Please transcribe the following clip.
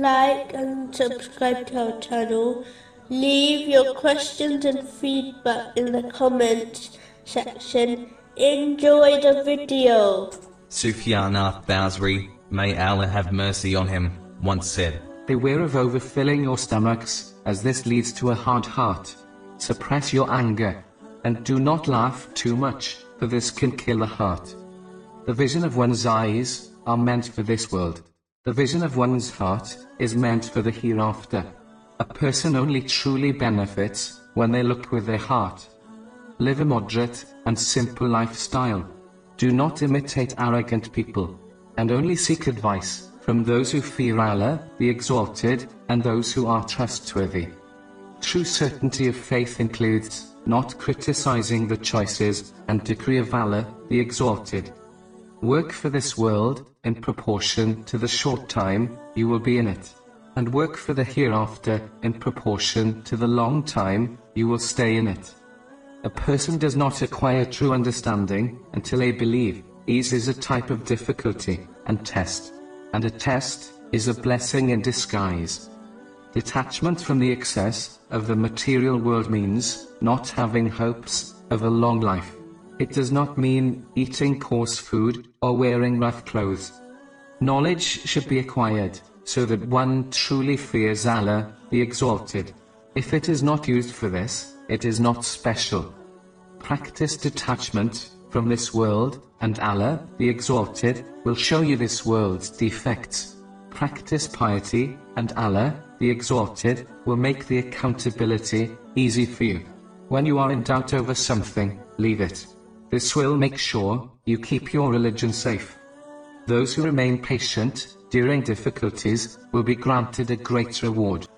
like and subscribe to our channel. Leave your questions and feedback in the comments section. Enjoy the video. Sufyan al-Thawri, may Allah have mercy on him, once said, Beware of overfilling your stomachs, as this leads to a hard heart. Suppress your anger, and do not laugh too much, for this can kill the heart. The vision of one's eyes are meant for this world. The vision of one's heart is meant for the hereafter. A person only truly benefits when they look with their heart. Live a moderate and simple lifestyle. Do not imitate arrogant people, and only seek advice from those who fear Allah, the Exalted, and those who are trustworthy. True certainty of faith includes not criticizing the choices and decree of Allah, the Exalted. Work for this world in proportion to the short time you will be in it, and work for the hereafter in proportion to the long time you will stay in it. A person does not acquire true understanding until they believe. Ease is a type of difficulty and test, and a test is a blessing in disguise. Detachment from the excess of the material world means not having hopes of a long life. It does not mean eating coarse food or wearing rough clothes. Knowledge should be acquired so that one truly fears Allah, the Exalted. If it is not used for this, it is not special. Practice detachment from this world, and Allah, the Exalted, will show you this world's defects. Practice piety, and Allah, the Exalted, will make the accountability easy for you. When you are in doubt over something, leave it. This will make sure you keep your religion safe. Those who remain patient during difficulties will be granted a great reward.